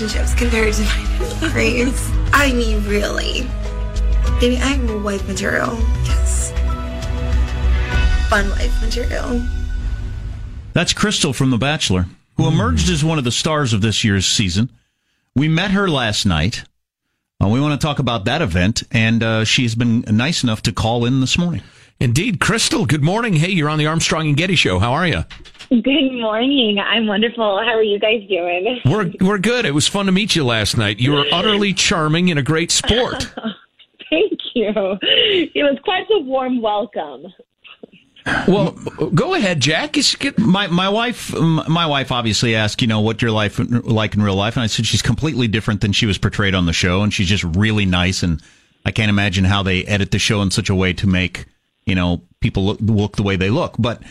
Relationships compared to my memories? I mean, really. Baby, I'm wife material. Yes. Fun wife material. That's Krystal from The Bachelor, who emerged as one of the stars of this year's season. We met her last night. Uh, we want to talk about that event, and uh, she's been nice enough to call in this morning. Indeed. Krystal, good morning. Hey, you're on the Armstrong and Getty Show. How are you? Good morning. I'm wonderful. How are you guys doing? We're, we're good. It was fun to meet you last night. You were utterly charming and a great sport. Thank you. It was quite a warm welcome. Well, go ahead, Jack. My my wife my wife obviously asked, you know, what your life like in real life, and I said she's completely different than she was portrayed on the show, and she's just really nice, and I can't imagine how they edit the show in such a way to make you know people look, look the way they look. But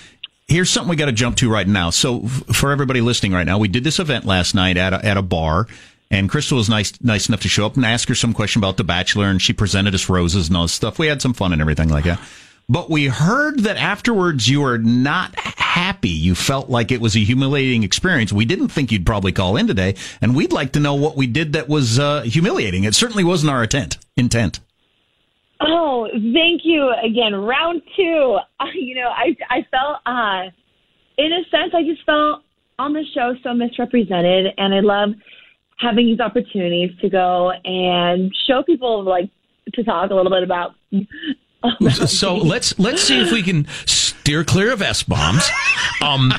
here's something we got to jump to right now. So for everybody listening right now, we did this event last night at a, at a bar. And Crystal was nice, nice enough to show up and ask her some question about The Bachelor, and she presented us roses and all this stuff. We had some fun and everything like that. But we heard that afterwards you were not happy. You felt like it was a humiliating experience. We didn't think you'd probably call in today, and we'd like to know what we did that was uh, humiliating. It certainly wasn't our intent. Intent. Oh, thank you again. Round two. You know, I I felt, uh, in a sense, I just felt on the show so misrepresented, and I love having these opportunities to go and show people like to talk a little bit about. So let's let's see if we can steer clear of s bombs. Um,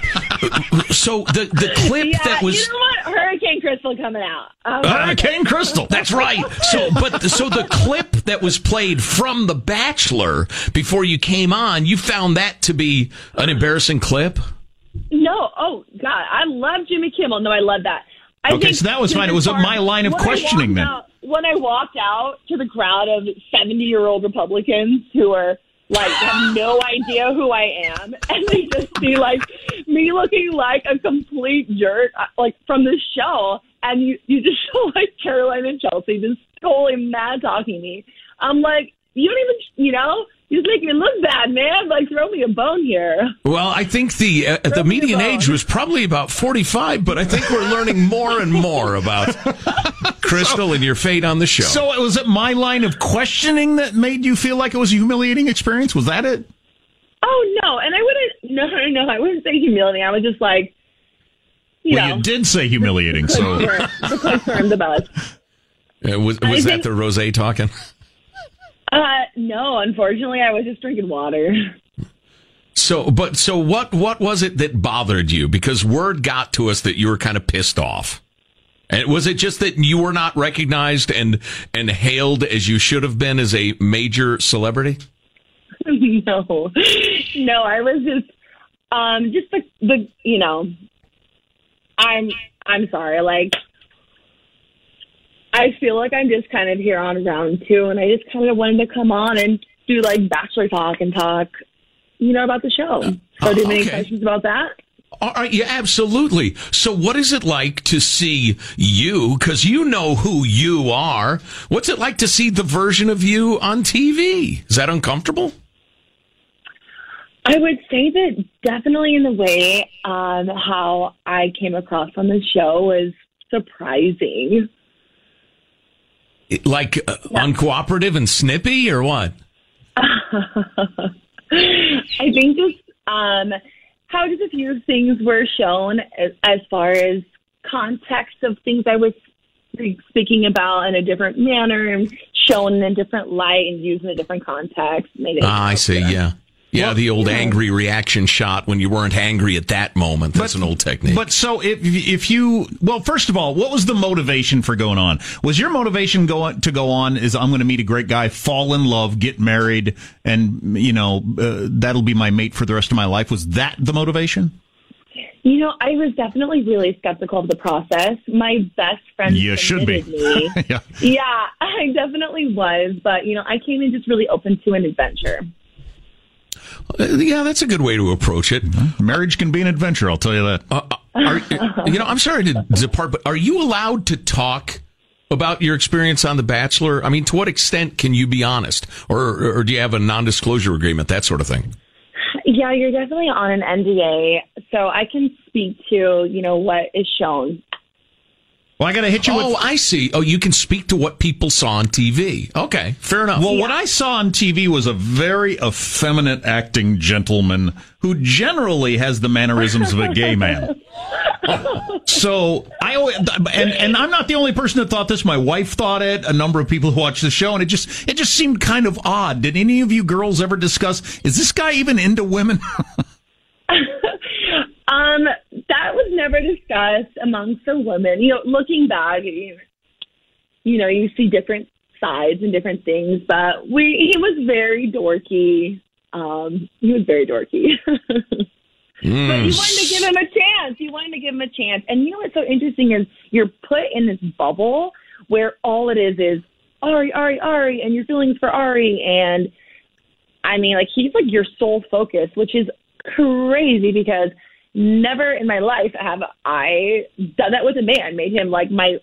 so the the clip yeah, that was you know what? Hurricane Krystal coming out. Um, Hurricane Krystal. That's right. So, but so the clip that was played from The Bachelor before you came on, you found that to be an embarrassing clip. No, oh God, I love Jimmy Kimmel. No, I love that. I Okay, so that was fine. It was part- my line of questioning then. out- when I walked out to the crowd of seventy-year-old Republicans who are like have no idea who I am, and they just see like me looking like a complete jerk, uh, like from the show, and you you just show like Caroline and Chelsea just totally mad talking me. I'm like, you don't even, you know, you just make me look bad, man. Like throw me a bone here. Well, I think the uh, the median age was probably about 45, but I think we're learning more and more about Krystal and your fate on the show. So was it my line of questioning that made you feel like it was a humiliating experience? Was that it? Oh no, and I wouldn't. No, no, no. I wouldn't say humiliating. I was just like, you well, know, you did say humiliating, so the close term, the best. Uh, was I was that think- the rose talking? Uh, no, unfortunately, I was just drinking water. So, but so what? What was it that bothered you? Because word got to us that you were kind of pissed off. And was it just that you were not recognized and and hailed as you should have been as a major celebrity? no, no, I was just, um, just the, the, you know, I'm, I'm sorry. Like, I feel like I'm just kind of here on round two, and I just kind of wanted to come on and do like bachelor talk and talk, you know, about the show. So, do you have any questions about that? Right, yeah, absolutely. So, what is it like to see you? Because you know who you are. What's it like to see the version of you on TV? Is that uncomfortable? I would say that definitely in the way um, how I came across on the show was surprising. Like uh, uncooperative and snippy, or what? I think just um, how just a few things were shown as, as far as context of things I was speaking about in a different manner and shown in a different light and used in a different context. Made it Ah, I see. Yeah. Yeah, the old yeah. angry reaction shot when you weren't angry at that moment. That's an old technique. But so if if you well, first of all, what was the motivation for going on? Was your motivation go to go on is I'm going to meet a great guy, fall in love, get married, and you know uh, that'll be my mate for the rest of my life? Was that the motivation? You know, I was definitely really skeptical of the process. My best friend You should be. yeah. yeah, I definitely was, but you know, I came in just really open to an adventure. Uh, yeah, that's a good way to approach it. Marriage can be an adventure. I'll tell you that. Uh, are, you know, I'm sorry to depart, but are you allowed to talk about your experience on The Bachelor? I mean, to what extent can you be honest, or or do you have a non-disclosure agreement, that sort of thing? Yeah, you're definitely on an NDA, so I can speak to you know what is shown. Well, I got to hit you oh, with. I see. Oh, you can speak to what people saw on TV. Okay, fair enough. Well, what I saw on TV was a very effeminate acting gentleman who generally has the mannerisms of a gay man. So I always, and and I'm not the only person that thought this. My wife thought it. A number of people who watched the show, and it just it just seemed kind of odd. Did any of you girls ever discuss? Is this guy even into women? Um, that was never discussed amongst the women. You know, looking back, you, you know, you see different sides and different things, but we he was very dorky. Um, he was very dorky. But you wanted to give him a chance. You wanted to give him a chance. And you know what's so interesting is you're put in this bubble where all it is is Arie, Arie, Arie, and your feelings for Arie. And I mean, like, he's like your sole focus, which is crazy because never in my life have I done that with a man, made him like my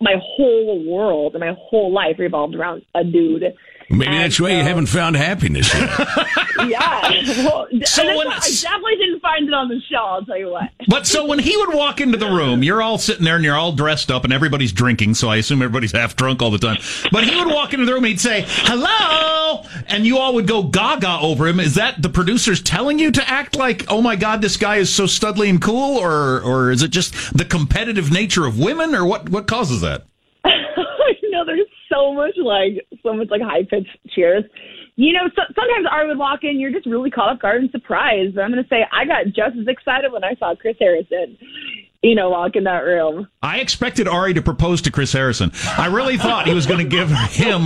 my whole world and my whole life revolved around a dude. Maybe And that's why you haven't found happiness yet. Yeah. Well, So so when- I definitely didn't find it on the show, I'll tell you what. But so when he would walk into the room, you're all sitting there and you're all dressed up and everybody's drinking, so I assume everybody's half drunk all the time. But he would walk into the room, he'd say, hello, and you all would go gaga over him. Is that the producers telling you to act like, oh my god, this guy is so studly and cool, or or is it just the competitive nature of women, or what what causes that? you know, there's so much like so much like high pitched cheers. You know, so, sometimes I would walk in, you're just really caught off guard and surprised. But I'm going to say I got just as excited when I saw Chris Harrison, you know, walk in that room. I expected Arie to propose to Chris Harrison. I really thought he was going to give him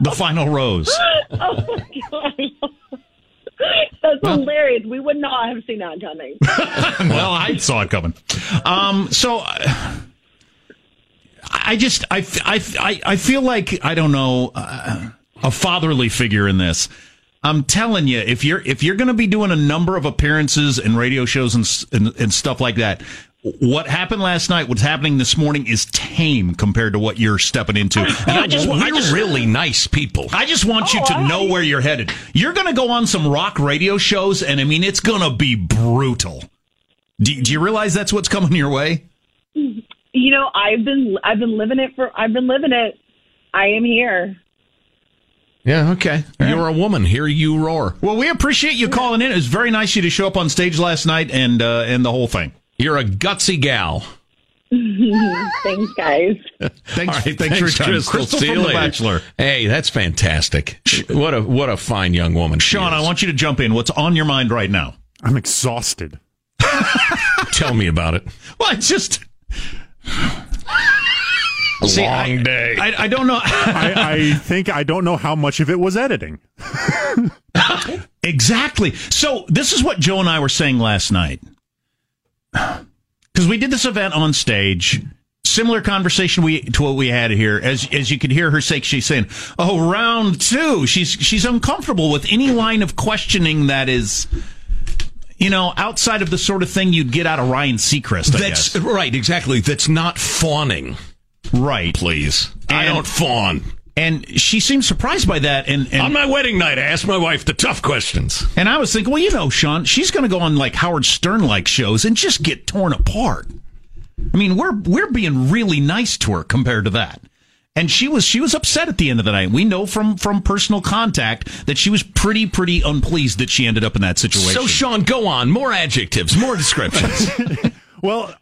the final rose. Oh my god, that's hilarious. We would not have seen that coming. well, I saw it coming. Um, so uh, I just I, I, I, I feel like I don't know uh, a fatherly figure in this. I'm telling you, if you're if you're going to be doing a number of appearances and radio shows and, and and stuff like that, what happened last night, what's happening this morning, is tame compared to what you're stepping into. And I just, we're I just really nice people. I just want you Oh, to I- know where you're headed. You're going to go on some rock radio shows, and I mean, it's going to be brutal. Do, do you realize that's what's coming your way? You know, I've been I've been living it for I've been living it. I am here. Yeah, okay. You're a woman. Here you roar. Well, we appreciate you calling in. It was very nice of you to show up on stage last night and uh, and the whole thing. You're a gutsy gal. Thanks, guys. Thanks, All right, thanks, for your time. Krystal. Krystal See you from The later. Bachelor. Hey, that's fantastic. What a what a fine young woman. she Sean, I want you to jump in. What's on your mind right now? I'm exhausted. tell me about it. Well, it's just A See, long I- day. I, I don't know. I, I think I don't know how much of it was editing. Exactly. So this is what Joe and I were saying last night. Because we did this event on stage, similar conversation we to what we had here. As as you could hear her say, she's saying, "Oh, round two. She's she's uncomfortable with any line of questioning that is, you know, outside of the sort of thing you'd get out of Ryan Seacrest. I That's guess. right, exactly. That's not fawning, right. please. I don't fawn. And she seemed surprised by that. And, and On my wedding night, I asked my wife the tough questions. And I was thinking, well, you know, Sean, she's going to go on like Howard Stern like shows and just get torn apart. I mean, we're we're being really nice to her compared to that. And she was she was upset at the end of the night. We know from from personal contact that she was pretty pretty unpleased that she ended up in that situation. So, Sean, go on. More adjectives, more descriptions. Well,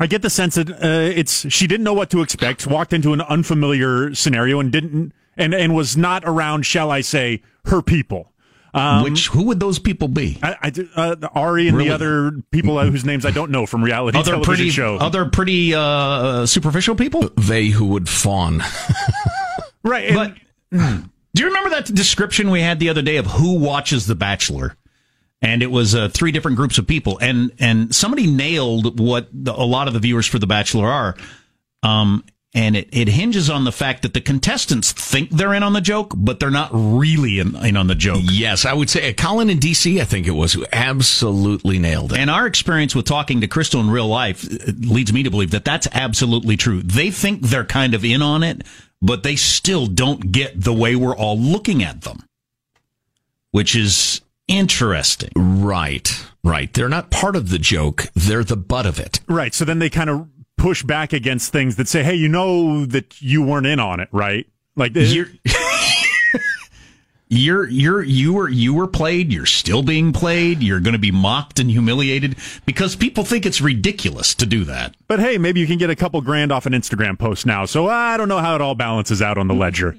I get the sense that uh, it's she didn't know what to expect, walked into an unfamiliar scenario, and didn't and and was not around, shall I say, her people. Um, Which who would those people be? I, I, uh, Arie and Really? the other people uh, whose names I don't know from reality Other television pretty show. other pretty uh, superficial people. they who would fawn. right, and- But do you remember that description we had the other day of who watches The Bachelor? And it was uh, three different groups of people, and and somebody nailed what the, a lot of the viewers for The Bachelor are. Um, and it, it hinges on the fact that the contestants think they're in on the joke, but they're not really in, in on the joke. yes, I would say uh, Colin in DC, I think it was, who absolutely nailed it. And our experience with talking to Krystal in real life uh, leads me to believe that that's absolutely true. They think they're kind of in on it, but they still don't get the way we're all looking at them, which is interesting. right, right. They're not part of the joke, they're the butt of it. right. So then they kind of push back against things that say, "Hey, you know that you weren't in on it, right?" Like uh, You're, you're, you're, you were, you were played. You're still being played. You're going to be mocked and humiliated because people think it's ridiculous to do that. But hey, maybe you can get a couple grand off an Instagram post now. So I don't know how it all balances out on the ledger.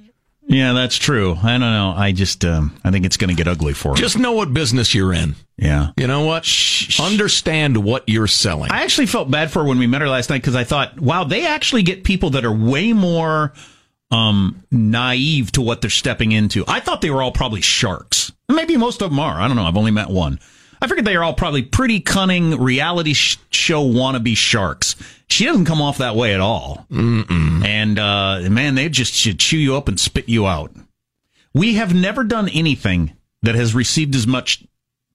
Yeah, that's true. I don't know. I just, um, I think it's going to get ugly for them. Just know what business you're in. yeah. You know what? Understand what you're selling. I actually felt bad for her when we met her last night because I thought, wow, they actually get people that are way more um, naive to what they're stepping into. I thought they were all probably sharks. Maybe most of them are. I don't know. I've only met one. I figured they are all probably pretty cunning reality sh- show wannabe sharks. She doesn't come off that way at all. Mm-mm. And uh, man, they just should chew you up and spit you out. We have never done anything that has received as much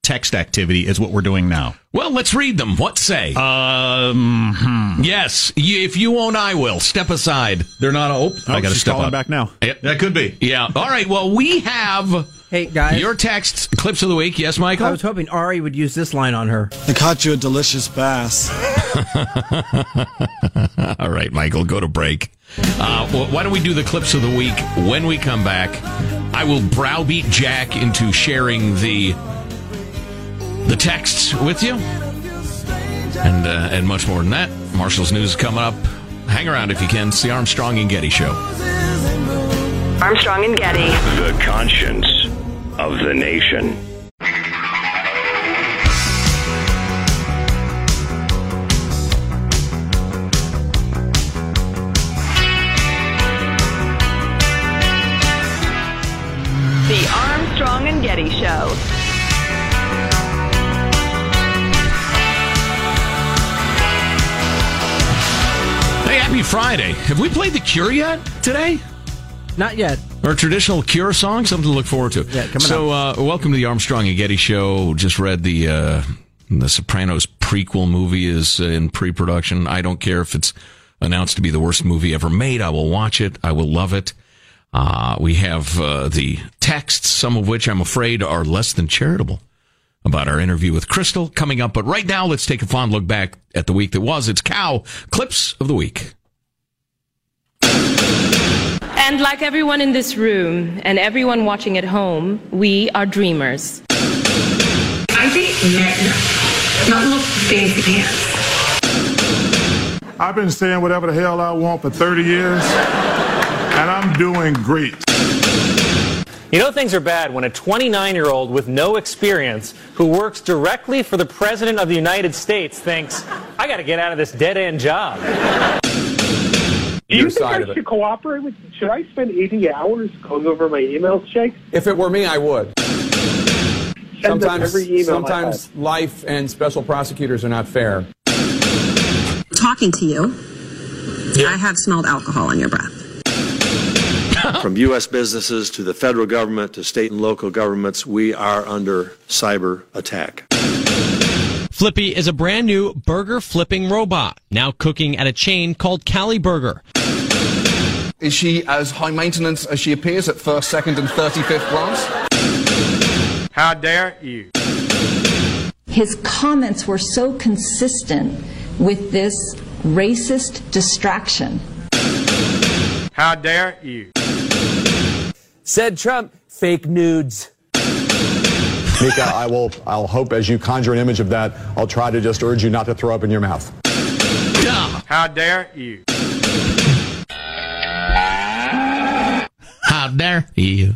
text activity as what we're doing now. well, let's read them. What say? Um, hmm. yes, y- if you won't, I will. Step aside. they're not. Oh, I got to step calling up. back now. Yep. That could be. Yeah. All right. Well, we have Hey guys, your text clips of the week. Yes, Michael. I was hoping Arie would use this line on her. I caught you a delicious bass. All right, Michael, go to break. Uh, well, why don't we do the clips of the week when we come back? I will browbeat Jack into sharing the the texts with you, and uh, and much more than that. Marshall's news is coming up. Hang around if you can. It's the Armstrong and Getty Show. Armstrong and Getty. The conscience of the nation. The Armstrong and Getty Show. Hey, happy Friday. Have we played The Cure yet today? Not yet. Our traditional Cure song, something to look forward to. Yeah, coming so, uh, welcome to the Armstrong and Getty Show. Just read the uh, the Sopranos prequel movie is in pre-production. I don't care if it's announced to be the worst movie ever made. I will watch it. I will love it. Uh, we have uh, the texts, some of which I'm afraid are less than charitable about our interview with Krystal coming up. But right now, let's take a fond look back at the week that was. It's Cow Clips of the Week. And like everyone in this room and everyone watching at home, we are dreamers. I date men, not look fancy pants. I've been saying whatever the hell I want for 30 years, and I'm doing great. You know things are bad when a 29 year old with no experience who works directly for the President of the United States thinks, I got to get out of this dead end job. Do you think I should cooperate with? Should I spend 80 hours going over my emails, Jake? If it were me, I would. Send Sometimes, every email sometimes life and special prosecutors are not fair. Talking to you, I have smelled alcohol on your breath. From U.S. businesses to the federal government to state and local governments, we are under cyber attack. Flippy is a brand new burger flipping robot, now cooking at a chain called Cali Burger. Is she as high maintenance as she appears at first, second, and 35th glance? How dare you? His comments were so consistent with this racist distraction. How dare you? Said Trump, fake nudes. Mika, I will. I'll hope as you conjure an image of that, I'll try to just urge you not to throw up in your mouth. How dare you? How dare you?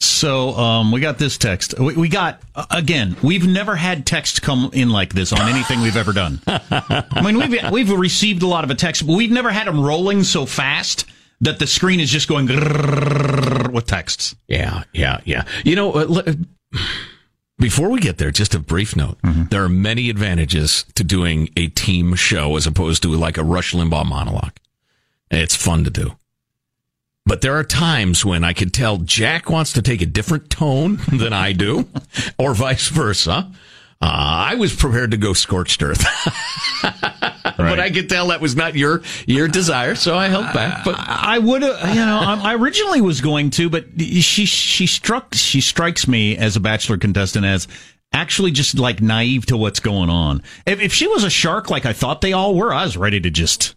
So um, we got this text. We, we got uh, again. We've never had text come in like this on anything we've ever done. I mean, we've we've received a lot of a text, but we've never had them rolling so fast that the screen is just going with texts. Yeah, yeah, yeah. You know, uh, le- before we get there, just a brief note. Mm-hmm. There are many advantages to doing a team show as opposed to like a Rush Limbaugh monologue. It's fun to do. But there are times when I can tell Jack wants to take a different tone than I do, or vice versa. Uh, I was prepared to go scorched earth, but I could tell that was not your your desire, so I held back. But I would, have, you know, I I originally was going to, but she she struck she strikes me as a bachelor contestant as actually just like naive to what's going on. If, if she was a shark like I thought they all were, I was ready to just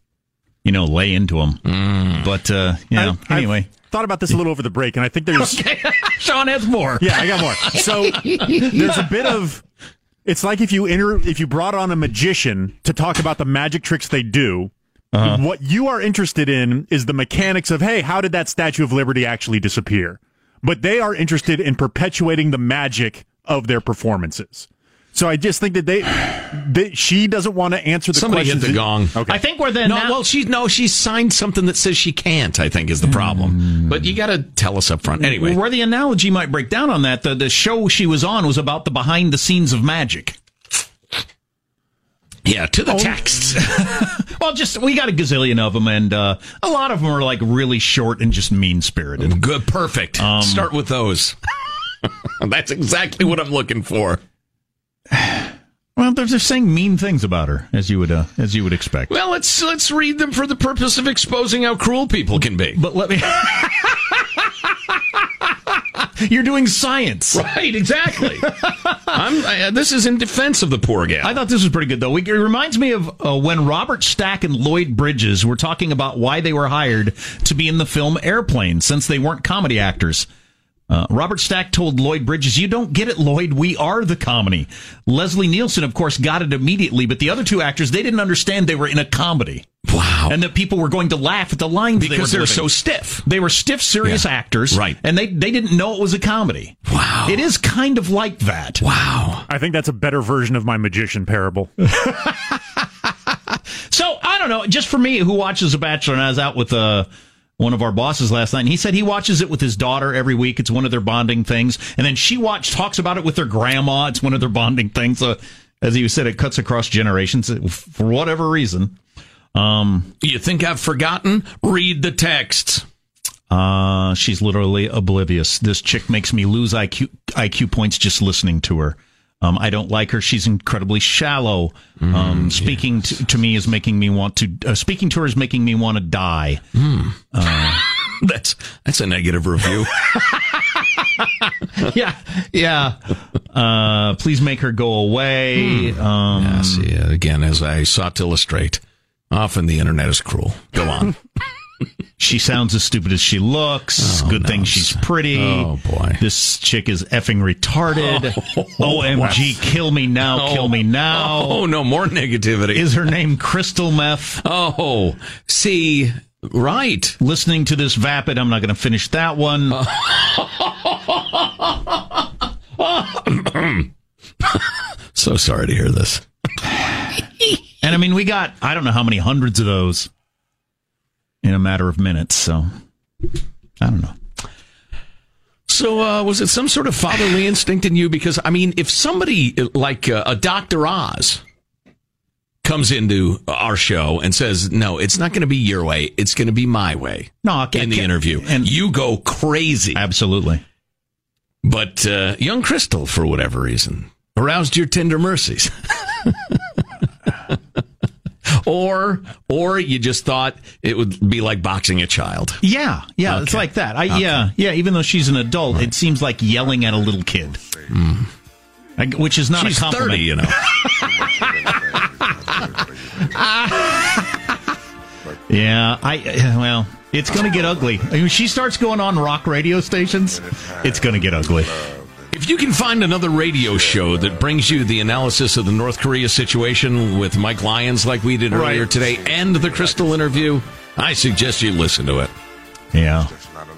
you know lay into them. But uh, you know, I- I've anyway. thought about this a little over the break, and I think there's. Sean has more. Yeah, I got more. So there's a bit of. It's like if you enter, if you brought on a magician to talk about the magic tricks they do. Uh-huh. What you are interested in is the mechanics of, hey, how did that Statue of Liberty actually disappear? But they are interested in perpetuating the magic of their performances. So I just think that they, that she doesn't want to answer the somebody hit the gong. Okay. I think we're then. no, now- well, she no, she signed something that says she can't. I think is the problem. But you got to tell us up front anyway. Where the analogy might break down on that, the, the show she was on was about the behind the scenes of magic. Yeah, to Oh. the texts. well, just we got a gazillion of them, and uh, a lot of them are like really short and just mean spirited. Good, perfect. Start with those. That's exactly what I'm looking for. Well, they're just saying mean things about her, as you would uh, as you would expect. Well, let's let's read them for the purpose of exposing how cruel people can be. But let me. You're doing science, right? Exactly. I'm. I, this is in defense of the poor gal. I thought this was pretty good, though. It reminds me of uh, when Robert Stack and Lloyd Bridges were talking about why they were hired to be in the film Airplane, since they weren't comedy actors. Uh, Robert Stack told Lloyd Bridges, You don't get it, Lloyd. We are the comedy. Leslie Nielsen, of course, got it immediately, but the other two actors, they didn't understand they were in a comedy. Wow. And that people were going to laugh at the lines they Because were they're so stiff. They were stiff, serious actors. Right. And they, they didn't know it was a comedy. Wow. It is kind of like that. Wow. I think that's a better version of my magician parable. So I don't know. Just for me, who watches The Bachelor, and I was out with uh, one of our bosses last night, and he said he watches it with his daughter every week. It's one of their bonding things, and then she watch talks about it with her grandma. It's one of their bonding things. So, as you said, it cuts across generations for whatever reason. Um, You think I've forgotten? Read the texts. Uh, she's literally oblivious. This chick makes me lose IQ IQ points just listening to her. Um, I don't like her. She's incredibly shallow. Mm, um, speaking to, to me is making me want to. Uh, speaking to her is making me want to die. Hmm. Uh, that's that's a negative review. yeah, yeah. Uh, please make her go away. Um, yeah, see, uh, again, as I sought to illustrate, often the internet is cruel. Go on. She sounds as stupid as she looks. Oh, Good no. thing she's pretty. Oh, boy. This chick is effing retarded. Oh, OMG, kill me now, oh. kill me now. Oh, no, more negativity. Is her name Crystal Meth? Oh, see, right. Listening to this vapid, I'm not going to finish that one. so sorry to hear this. And I mean, we got, I don't know how many hundreds of those in a matter of minutes. So I don't know. So, uh, was it some sort of fatherly instinct in you? Because, I mean, if somebody like uh, a Dr. Oz comes into our show and says, no, it's not going to be your way, it's going to be my way No, in the interview. And you go crazy. Absolutely. But uh, young Krystal, for whatever reason, aroused your tender mercies. or or you just thought it would be like boxing a child. Yeah, yeah, it's like that. I, Okay. Yeah, yeah. Even though she's an adult, it seems like yelling at a little kid, hmm. I- which is not. She's a compliment. 30, you know. Yeah, I well, it's going to get ugly. I mean, she starts going on rock radio stations. It's going to get ugly. If you can find another radio show that brings you the analysis of the North Korea situation with Mike Lyons, like we did earlier today, and the Krystal interview, I suggest you listen to it. Yeah.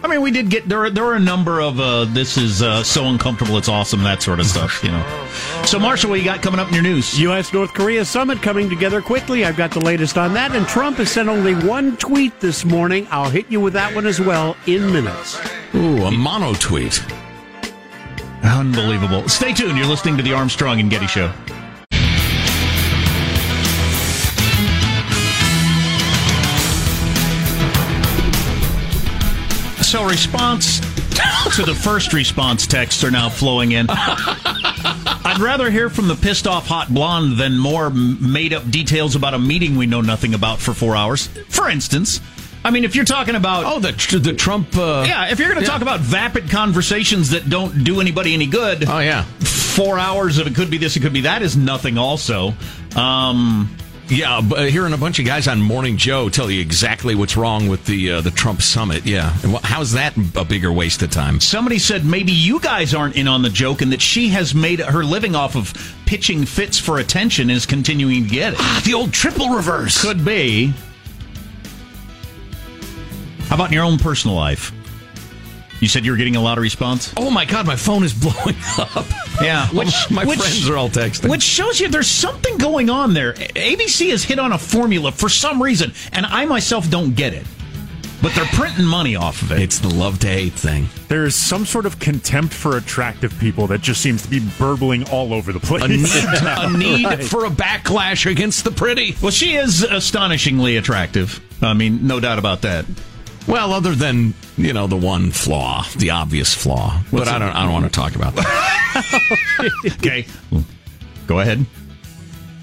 I mean, we did get there. Are, there were a number of uh, this is uh, so uncomfortable, it's awesome, that sort of stuff. You know. So, Marshall, what you got coming up in your news? U.S. North Korea summit coming together quickly. I've got the latest on that. And Trump has sent only one tweet this morning. I'll hit you with that one as well in minutes. Ooh, a mono tweet. Unbelievable. Stay tuned. You're listening to the Armstrong and Getty Show. So, response to the first response texts are now flowing in. I'd rather hear from the pissed off hot blonde than more made up details about a meeting we know nothing about for four hours. For instance, I mean, if you're talking about oh the the Trump, uh, yeah, if you're going to yeah. talk about vapid conversations that don't do anybody any good, oh yeah, four hours of it could be this, it could be that is nothing. Also, um, Yeah, but uh, hearing a bunch of guys on Morning Joe tell you exactly what's wrong with the uh, the Trump summit. Yeah, how's that a bigger waste of time? Somebody said maybe you guys aren't in on the joke and that she has made her living off of pitching fits for attention and is continuing to get it. the old triple reverse. Could be. How about in your own personal life? You said you were getting a lot of response? Oh my God, my phone is blowing up. Yeah, which my which- friends are all texting. Which shows you there's something going on there. ABC has hit on a formula for some reason, and I myself don't get it. But they're printing money off of it. It's the love to hate thing. There's some sort of contempt for attractive people that just seems to be burbling all over the place. A need, a need Right. for a backlash against the pretty. Well, she is astonishingly attractive. I mean, no doubt about that. Well, other than you know the one flaw, the obvious flaw, but I don't. I don't want to talk about that. okay, go ahead.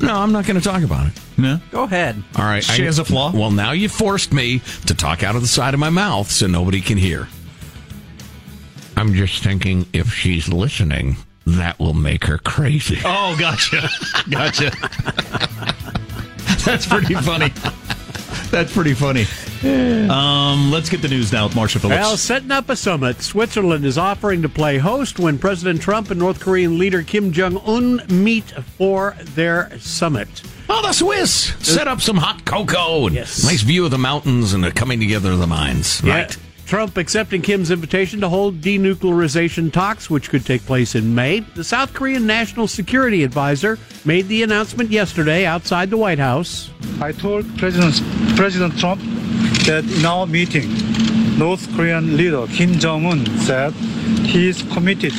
No, I'm not going to talk about it. No, Go ahead. All right, She has a flaw? Well, now you forced me to talk out of the side of my mouth so nobody can hear. I'm just thinking if she's listening, that will make her crazy. Oh, gotcha, gotcha. That's pretty funny. That's pretty funny. Um, let's get the news now with Marshall Phillips. Well, setting up a summit. Switzerland is offering to play host when President Trump and North Korean leader Kim Jong un meet for their summit. Oh, the Swiss set up some hot cocoa and Yes. nice view of the mountains and the coming together of the minds. Yeah. Trump accepting Kim's invitation to hold denuclearization talks, which could take place in May. The South Korean National Security Advisor made the announcement yesterday outside the White House. I told President, President Trump that in our meeting, North Korean leader Kim Jong un said he is committed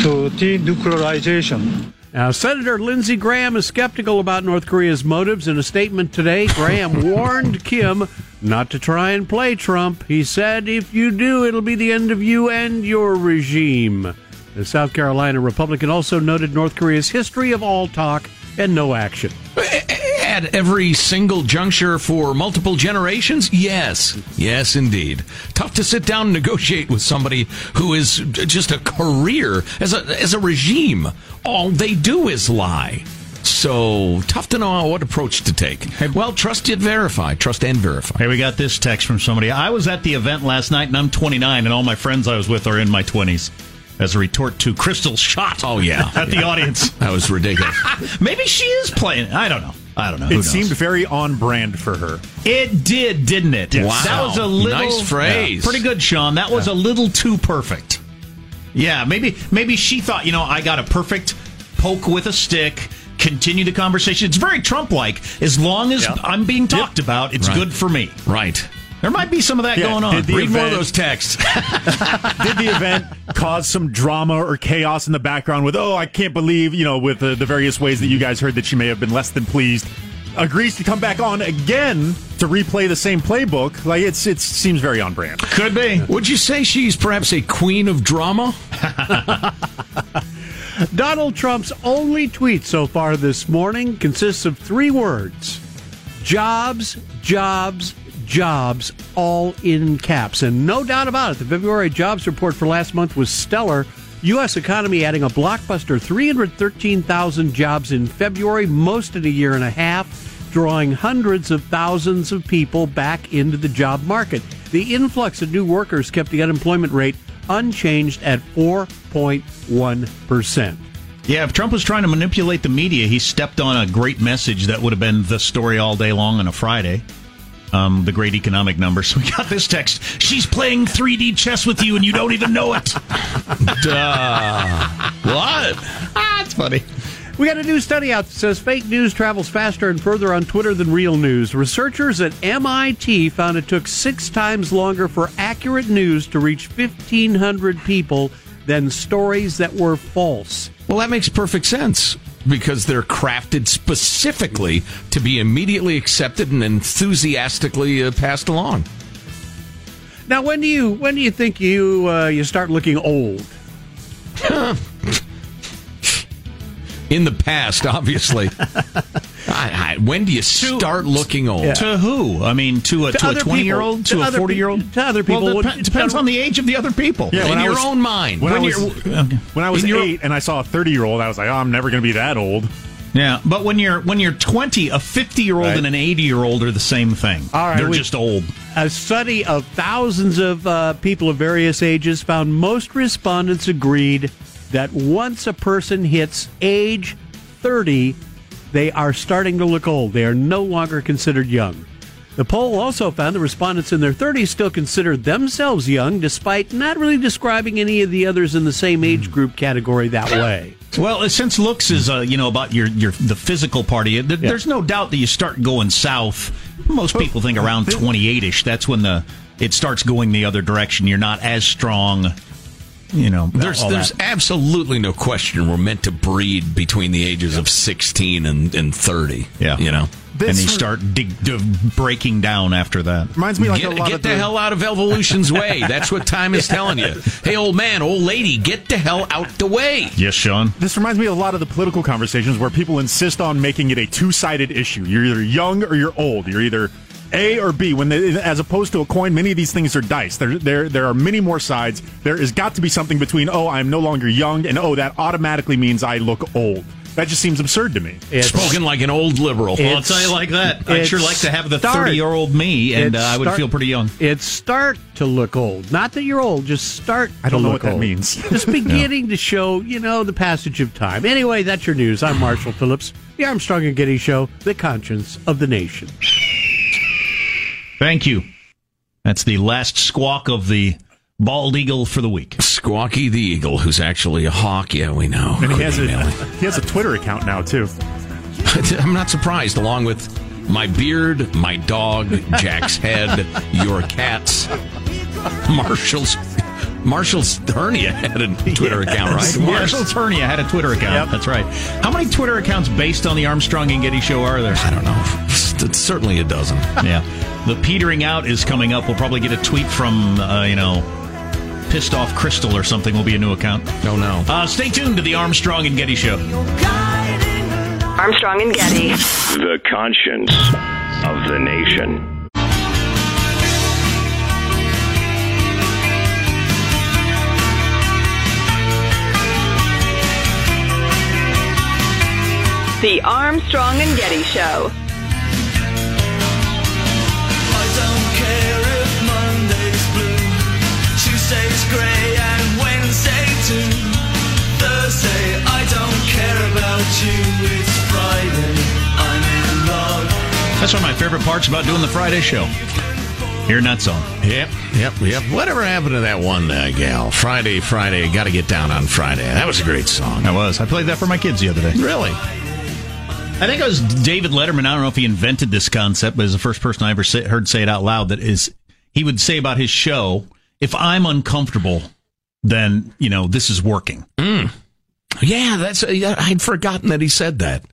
to denuclearization. Now, Senator Lindsey Graham is skeptical about North Korea's motives. In a statement today, Graham warned Kim not to try and play Trump. He said, if you do, it'll be the end of you and your regime. The South Carolina Republican also noted North Korea's history of all talk and no action. Eh, eh, At every single juncture for multiple generations? Yes. Yes, indeed. Tough to sit down and negotiate with somebody who is just a career as a, as a regime. All they do is lie. So tough to know what approach to take. Well, trust yet verify. Trust and verify. Hey, we got this text from somebody. I was at the event last night and I'm 29 and all my friends I was with are in my 20s. As a retort to Krystal's shot. Oh, yeah. At the audience. That was ridiculous. Maybe she is playing. I don't know. I don't know. Who It knows? seemed very on brand for her. It did, didn't it? Wow. That was a little Nice phrase. Yeah, pretty good, Sean. That was a little too perfect. Yeah, maybe maybe she thought, you know, I got a perfect poke with a stick. Continue the conversation. It's very Trump-like. As long as Yeah. I'm being talked about, it's Right. good for me. Right. There might be some of that Yeah, going on. did the Read more of event- those texts. Did the event cause some drama or chaos in the background with, oh, I can't believe, you know, with the, the various ways that you guys heard that she may have been less than pleased? Agrees to come back on again to replay the same playbook. Like it's it seems very on brand. Could be. Would you say she's perhaps a queen of drama? Donald Trump's only tweet so far this morning consists of three words jobs, jobs, jobs, all in caps. And no doubt about it, the February jobs report for last month was stellar. U.S. economy adding a blockbuster 313,000 jobs in February, most in a year and a half, drawing hundreds of thousands of people back into the job market. The influx of new workers kept the unemployment rate unchanged at 4.1%. Yeah, if Trump was trying to manipulate the media, he stepped on a great message that would have been the story all day long on a Friday. Um, the great economic numbers. So we got this text. She's playing 3D chess with you and you don't even know it. Duh. what? Ah, it's funny. We got a new study out that says fake news travels faster and further on Twitter than real news. Researchers at MIT found it took six times longer for accurate news to reach 1,500 people than stories that were false. Well, that makes perfect sense because they're crafted specifically to be immediately accepted and enthusiastically uh, passed along. Now, when do you when do you think you uh, you start looking old? In the past, obviously. I, I, when do you start looking old? To who? I mean, to a To to, a other twenty year old, to, To a other forty year old, to other people. Well, When- dep- depends on the age of the other people. Yeah, In your was- own mind. When, I was you're- when I was in your- eight and I saw a thirty year old, I was like, oh, I'm never going to be that old. Yeah, but when you're when you're twenty, a fifty year old Right. and an eighty year old are the same thing. All right, they're we- just old. A study of thousands of uh, people of various ages found most respondents agreed that once a person hits age 30, they are starting to look old. They are no longer considered young. The poll also found the respondents in their 30s still considered themselves young, despite not really describing any of the others in the same age group category that way. Well, since looks is uh, you know about your your the physical part of you, th- there's no doubt that you start going south. Most people think around 28 ish. That's when the it starts going the other direction. You're not as strong. You know, There's all there's that. absolutely no question we're meant to breed between the ages of 16 and, and 30. Yeah. You know? and they start dig- d- breaking down after that. Reminds me like get, a lot get of the, hell out of evolution's way. That's what time is telling you. Hey, old man, old lady, get the hell out the way. Yes, Sean. This reminds me of a lot of the political conversations where people insist on making it a two-sided issue. You're either young or you're old. You're either A or B. When they, as opposed to a coin, many of these things are dice. There, there, there are many more sides. There has got to be something between oh, I'm no longer young, and oh, that automatically means I look old. That just seems absurd to me. Spoken like an old liberal. Well, I'll tell you like that. I'd sure like to have the start. 30 year old me, and uh, I would start- feel pretty young. It's start to look old. Not that you're old, just start I don't know look what that means. Just beginning to show, you know, the passage of time. Anyway, that's your news. I'm Marshall Phillips, the Armstrong and Getty Show, the conscience of the nation. Thank you. That's the last squawk of the bald eagle for the week. Squawky the Eagle, who's actually a hawk. Yeah, we know. And he has a he has a Twitter account now too. I'm not surprised, along with my beard, my dog, Jack's head, your cats, Marshall's Marshall's hernia had a Twitter account, right? Marshall Turnia had a Twitter account. That's right. How many Twitter accounts based on the Armstrong and Getty show are there? I don't know. It's certainly a dozen. Yeah. The petering out is coming up. We'll probably get a tweet from, uh, you know, pissed off Krystal or something. Will be a new account. Oh no. Uh, stay tuned to the Armstrong and Getty show. Armstrong and Getty. The conscience of the nation. The Armstrong and Getty Show. Grey, and Wednesday too. Thursday, I don't care about you. It's Friday, I'm in love. That's one of my favorite parts about doing the Friday show. Hearing that song. Yep, yep, yep. Whatever happened to that one uh, gal? Friday, Friday, got to get down on Friday. That was a great song. I was. I played that for my kids the other day. Really? I think it was David Letterman. I don't know if he invented this concept, but he's the first person I ever say, heard say it out loud. That is, he would say about his show, "If I'm uncomfortable, then you know this is working." Mm. Yeah, that's. Uh, I'd forgotten that he said that.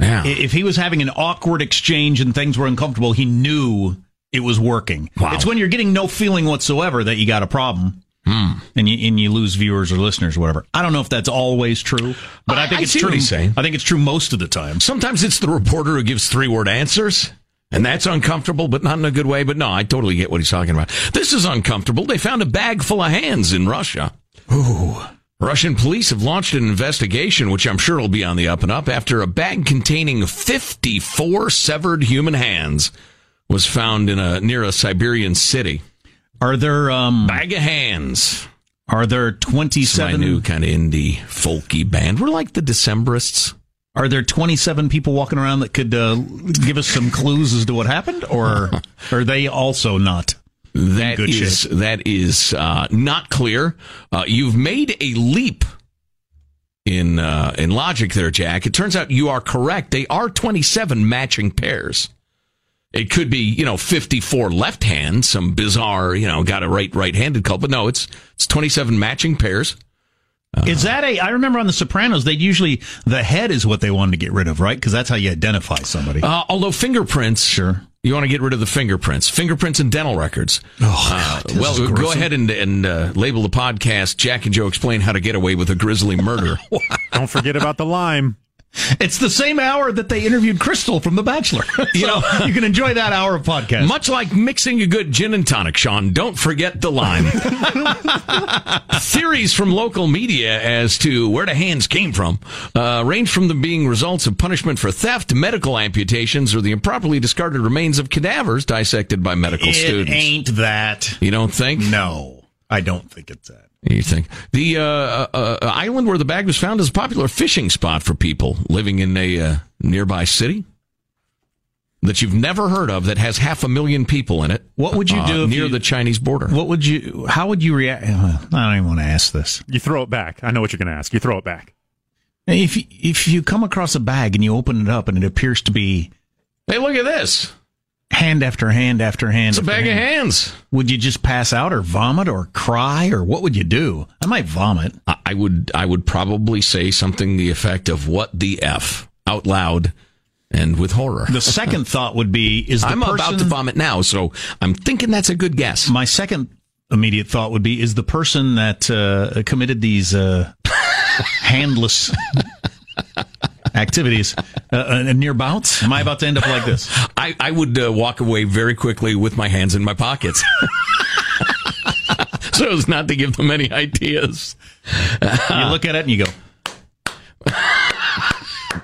Yeah. If he was having an awkward exchange and things were uncomfortable, he knew it was working. Wow. It's when you're getting no feeling whatsoever that you got a problem. Hmm. And you and you lose viewers or listeners or whatever. I don't know if that's always true, but I think I it's true. what he's saying. I think it's true most of the time. Sometimes it's the reporter who gives three word answers. And that's uncomfortable, but not in a good way. But no, I totally get what he's talking about. This is uncomfortable. They found a bag full of hands in Russia. Ooh. Russian police have launched an investigation, which I'm sure will be on the up and up, after a bag containing 54 severed human hands was found in a near a Siberian city. Are there um bag of hands? Are there It's my 27 new kind of indie folky band. We're like the Decemberists. Are there 27 people walking around that could uh, give us some clues as to what happened, or are they also not? That good is shape. that is uh, not clear. Uh, you've made a leap in uh, in logic there, Jack. It turns out you are correct. They are twenty seven matching pairs. It could be you know fifty four left hand, some bizarre you know got a right right handed couple, but no, it's it's twenty seven matching pairs. Is that a? I remember on The Sopranos, they'd usually the head is what they wanted to get rid of, right? Because that's how you identify somebody. Uh, although fingerprints, sure, you want to get rid of the fingerprints, fingerprints and dental records. Oh, Uh, well, is go ahead and and uh, label the podcast. Jack and Joe explain how to get away with a grisly murder. Don't forget about the lime. It's the same hour that they interviewed Krystal from The Bachelor. you know, you can enjoy that hour of podcast. Much like mixing a good gin and tonic, Sean, don't forget the lime. Theories from local media as to where the hands came from uh, range from them being results of punishment for theft, medical amputations, or the improperly discarded remains of cadavers dissected by medical it students. ain't that. You don't think? No, I don't think it's that. You think the uh, uh, uh, island where the bag was found is a popular fishing spot for people living in a uh, nearby city that you've never heard of that has half a million people in it. What would you uh, do if near you- the Chinese border? What would you? How would you react? I don't even want to ask this. You throw it back. I know what you're going to ask. You throw it back. If if you come across a bag and you open it up and it appears to be Hey, look at this. Hand after hand after hand, It's a after bag of hands. would you just pass out or vomit or cry or what would you do? I might vomit. I- I would I would probably say something the effect of "What the f" out loud and with horror. The second thought would be: Is the I'm person, about to vomit now, so I'm thinking that's a good guess. My second immediate thought would be: Is the person that uh, committed these uh, handless activities uh, uh, near bounce? Am I about to end up like this? I, I would uh, walk away very quickly with my hands in my pockets. so as not to give them any ideas. you look at it and you go,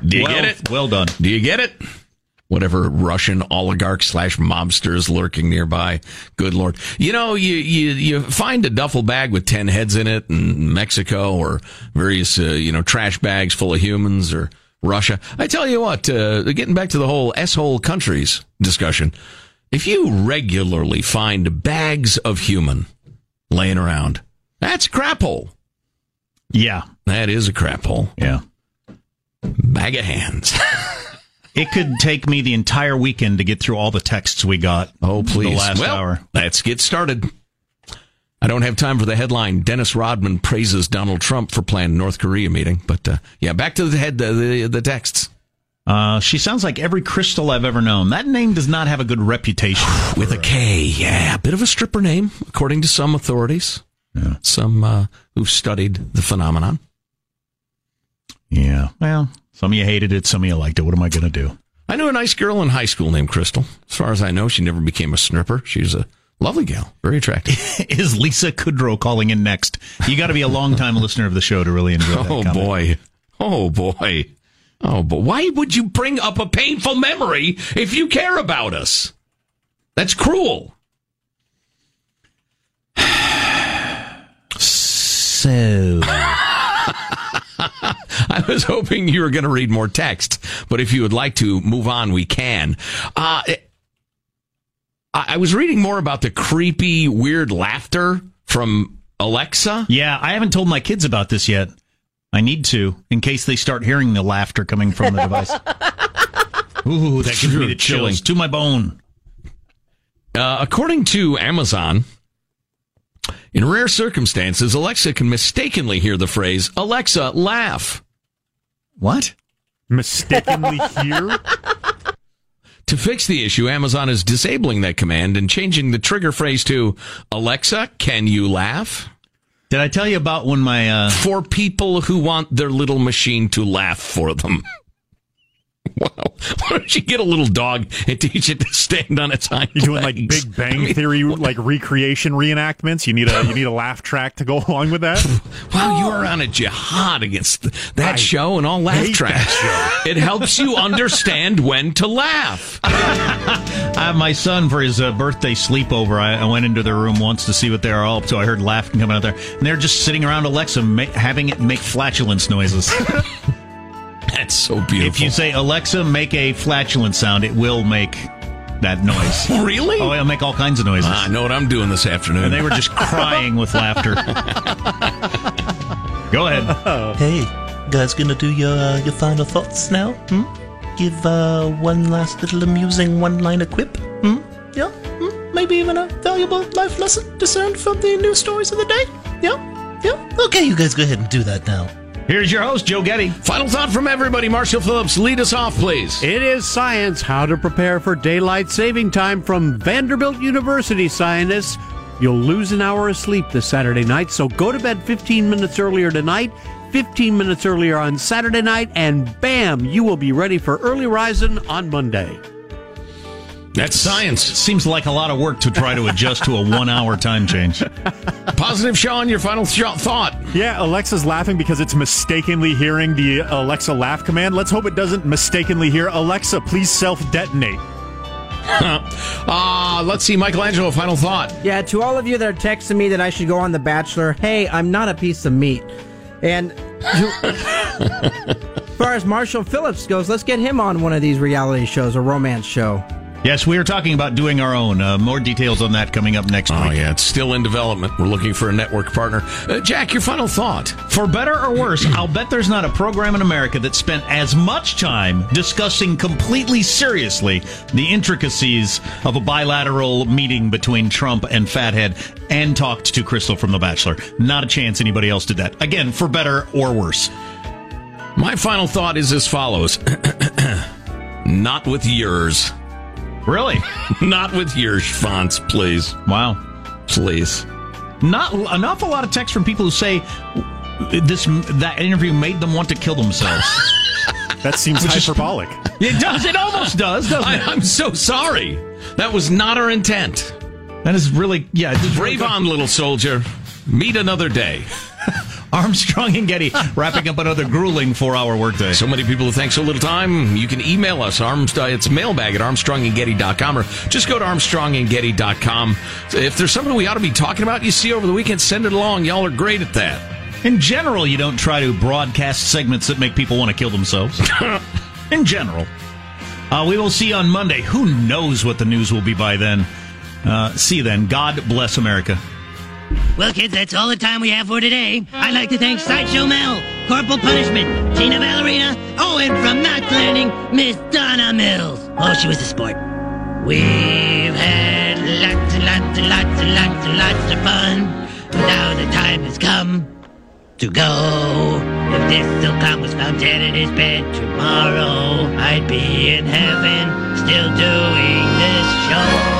Do you well, get it? Well done. Do you get it? Whatever Russian oligarch slash mobsters lurking nearby. Good lord. You know, you, you, you find a duffel bag with 10 heads in it in Mexico or various, uh, you know, trash bags full of humans or Russia. I tell you what, uh, getting back to the whole S-hole countries discussion, if you regularly find bags of human laying around, that's a crap hole. Yeah. That is a crap hole. Yeah. Bag of hands. It could take me the entire weekend to get through all the texts we got. Oh, please. The last well, hour. Let's get started. I don't have time for the headline. Dennis Rodman praises Donald Trump for planned North Korea meeting. But uh, yeah, back to the head the the, the texts. Uh, she sounds like every crystal I've ever known. That name does not have a good reputation. With a K, yeah, a bit of a stripper name, according to some authorities. Yeah. Some uh, who've studied the phenomenon. Yeah. Well, some of you hated it, some of you liked it. What am I going to do? I knew a nice girl in high school named Crystal. As far as I know, she never became a snipper. She was a lovely gal, very attractive. Is Lisa Kudrow calling in next? You got to be a long time listener of the show to really enjoy that. Oh comment. boy. Oh boy. Oh, but why would you bring up a painful memory if you care about us? That's cruel. So. I was hoping you were going to read more text, but if you would like to move on, we can. Uh, I I was reading more about the creepy, weird laughter from Alexa. Yeah, I haven't told my kids about this yet. I need to, in case they start hearing the laughter coming from the device. Ooh, that gives me the Chilling. chills to my bone. Uh, according to Amazon, in rare circumstances, Alexa can mistakenly hear the phrase, Alexa, laugh. What? Mistakenly hear? To fix the issue, Amazon is disabling that command and changing the trigger phrase to, Alexa, can you laugh? Did I tell you about when my uh, For people who want their little machine to laugh for them. Wow. Why don't you get a little dog and teach it to stand on its hind You're doing like legs? Big Bang Theory, like recreation reenactments? You need a you need a laugh track to go along with that. Wow, you are on a jihad against th- that show and all laugh tracks. It helps you understand when to laugh. I have my son for his uh, birthday sleepover. I, I went into their room once to see what they were all up to. I heard laughing coming out there, and they're just sitting around Alexa, ma- having it make flatulence noises. That's so beautiful. if you say Alexa, make a flatulent sound, it will make that noise. really? Oh, it'll make all kinds of noises. I know what I'm doing this afternoon. and they were just crying with laughter. Go ahead. Hey, guys, gonna do your uh, your final thoughts now? Hmm? Give uh, one last little amusing one-liner quip? Hmm? Yeah? Hmm? Maybe even a valuable life lesson discerned from the news stories of the day? Yeah? Yeah? Okay, you guys go ahead and do that now. Here's your host, Joe Getty. Final thought from everybody. Marshall Phillips, lead us off, please. It is science how to prepare for daylight saving time from Vanderbilt University scientists. You'll lose an hour of sleep this Saturday night, so go to bed 15 minutes earlier tonight, 15 minutes earlier on Saturday night, and bam, you will be ready for early rising on Monday. That's science. Seems like a lot of work to try to adjust to a one-hour time change. Positive, Sean, your final th- thought. Yeah, Alexa's laughing because it's mistakenly hearing the Alexa laugh command. Let's hope it doesn't mistakenly hear Alexa, please self-detonate. uh, let's see, Michael Angelo, final thought. Yeah, to all of you that are texting me that I should go on The Bachelor, hey, I'm not a piece of meat. And to- as far as Marshall Phillips goes, let's get him on one of these reality shows, a romance show. Yes, we are talking about doing our own. Uh, more details on that coming up next week. Oh, week. yeah, it's still in development. We're looking for a network partner. Uh, Jack, your final thought. For better or worse, I'll bet there's not a program in America that spent as much time discussing completely seriously the intricacies of a bilateral meeting between Trump and Fathead and talked to Krystal from The Bachelor. Not a chance anybody else did that. Again, for better or worse. My final thought is as follows Not with yours. Really? Not with your fonts, please. Wow. Please. Not an awful lot of text from people who say this that interview made them want to kill themselves. That seems Which is- hyperbolic. It does. It almost does, doesn't I, it? I'm so sorry. That was not our intent. That is really, yeah. it's really Brave on, little soldier. Meet another day. Armstrong and Getty wrapping up another grueling four-hour workday. So many people who think so little time. You can email us. Armstrong, it's mailbag at armstrongandgetty.com or just go to armstrongandgetty.com. If there's something we ought to be talking about you see over the weekend, send it along. Y'all are great at that. In general, you don't try to broadcast segments that make people want to kill themselves. In general. Uh, we will see you on Monday. Who knows what the news will be by then? Uh, see you then. God bless America. Well, kids, that's all the time we have for today. I'd like to thank Sideshow Mel, Corporal Punishment, Tina Ballerina, oh, and from Knots Landing, Miss Donna Mills. Oh, she was a sport. We've had lots and lots and lots and lots and lots of fun. Now the time has come to go. If this Silcom was found dead in his bed tomorrow, I'd be in heaven still doing this show.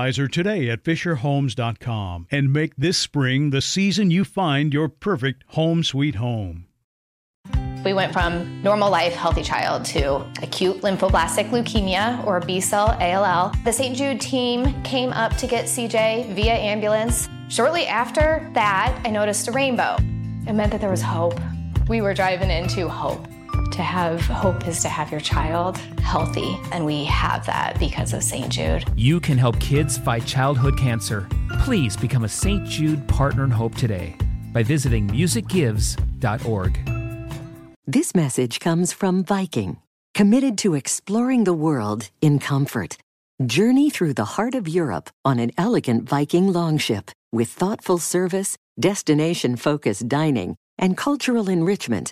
advisor today at FisherHomes.com and make this spring the season you find your perfect home sweet home. We went from normal life, healthy child to acute lymphoblastic leukemia or B cell ALL. The St. Jude team came up to get CJ via ambulance. Shortly after that, I noticed a rainbow. It meant that there was hope. We were driving into hope. To have hope is to have your child healthy, and we have that because of St. Jude. You can help kids fight childhood cancer. Please become a St. Jude Partner in Hope today by visiting musicgives.org. This message comes from Viking, committed to exploring the world in comfort. Journey through the heart of Europe on an elegant Viking longship with thoughtful service, destination focused dining, and cultural enrichment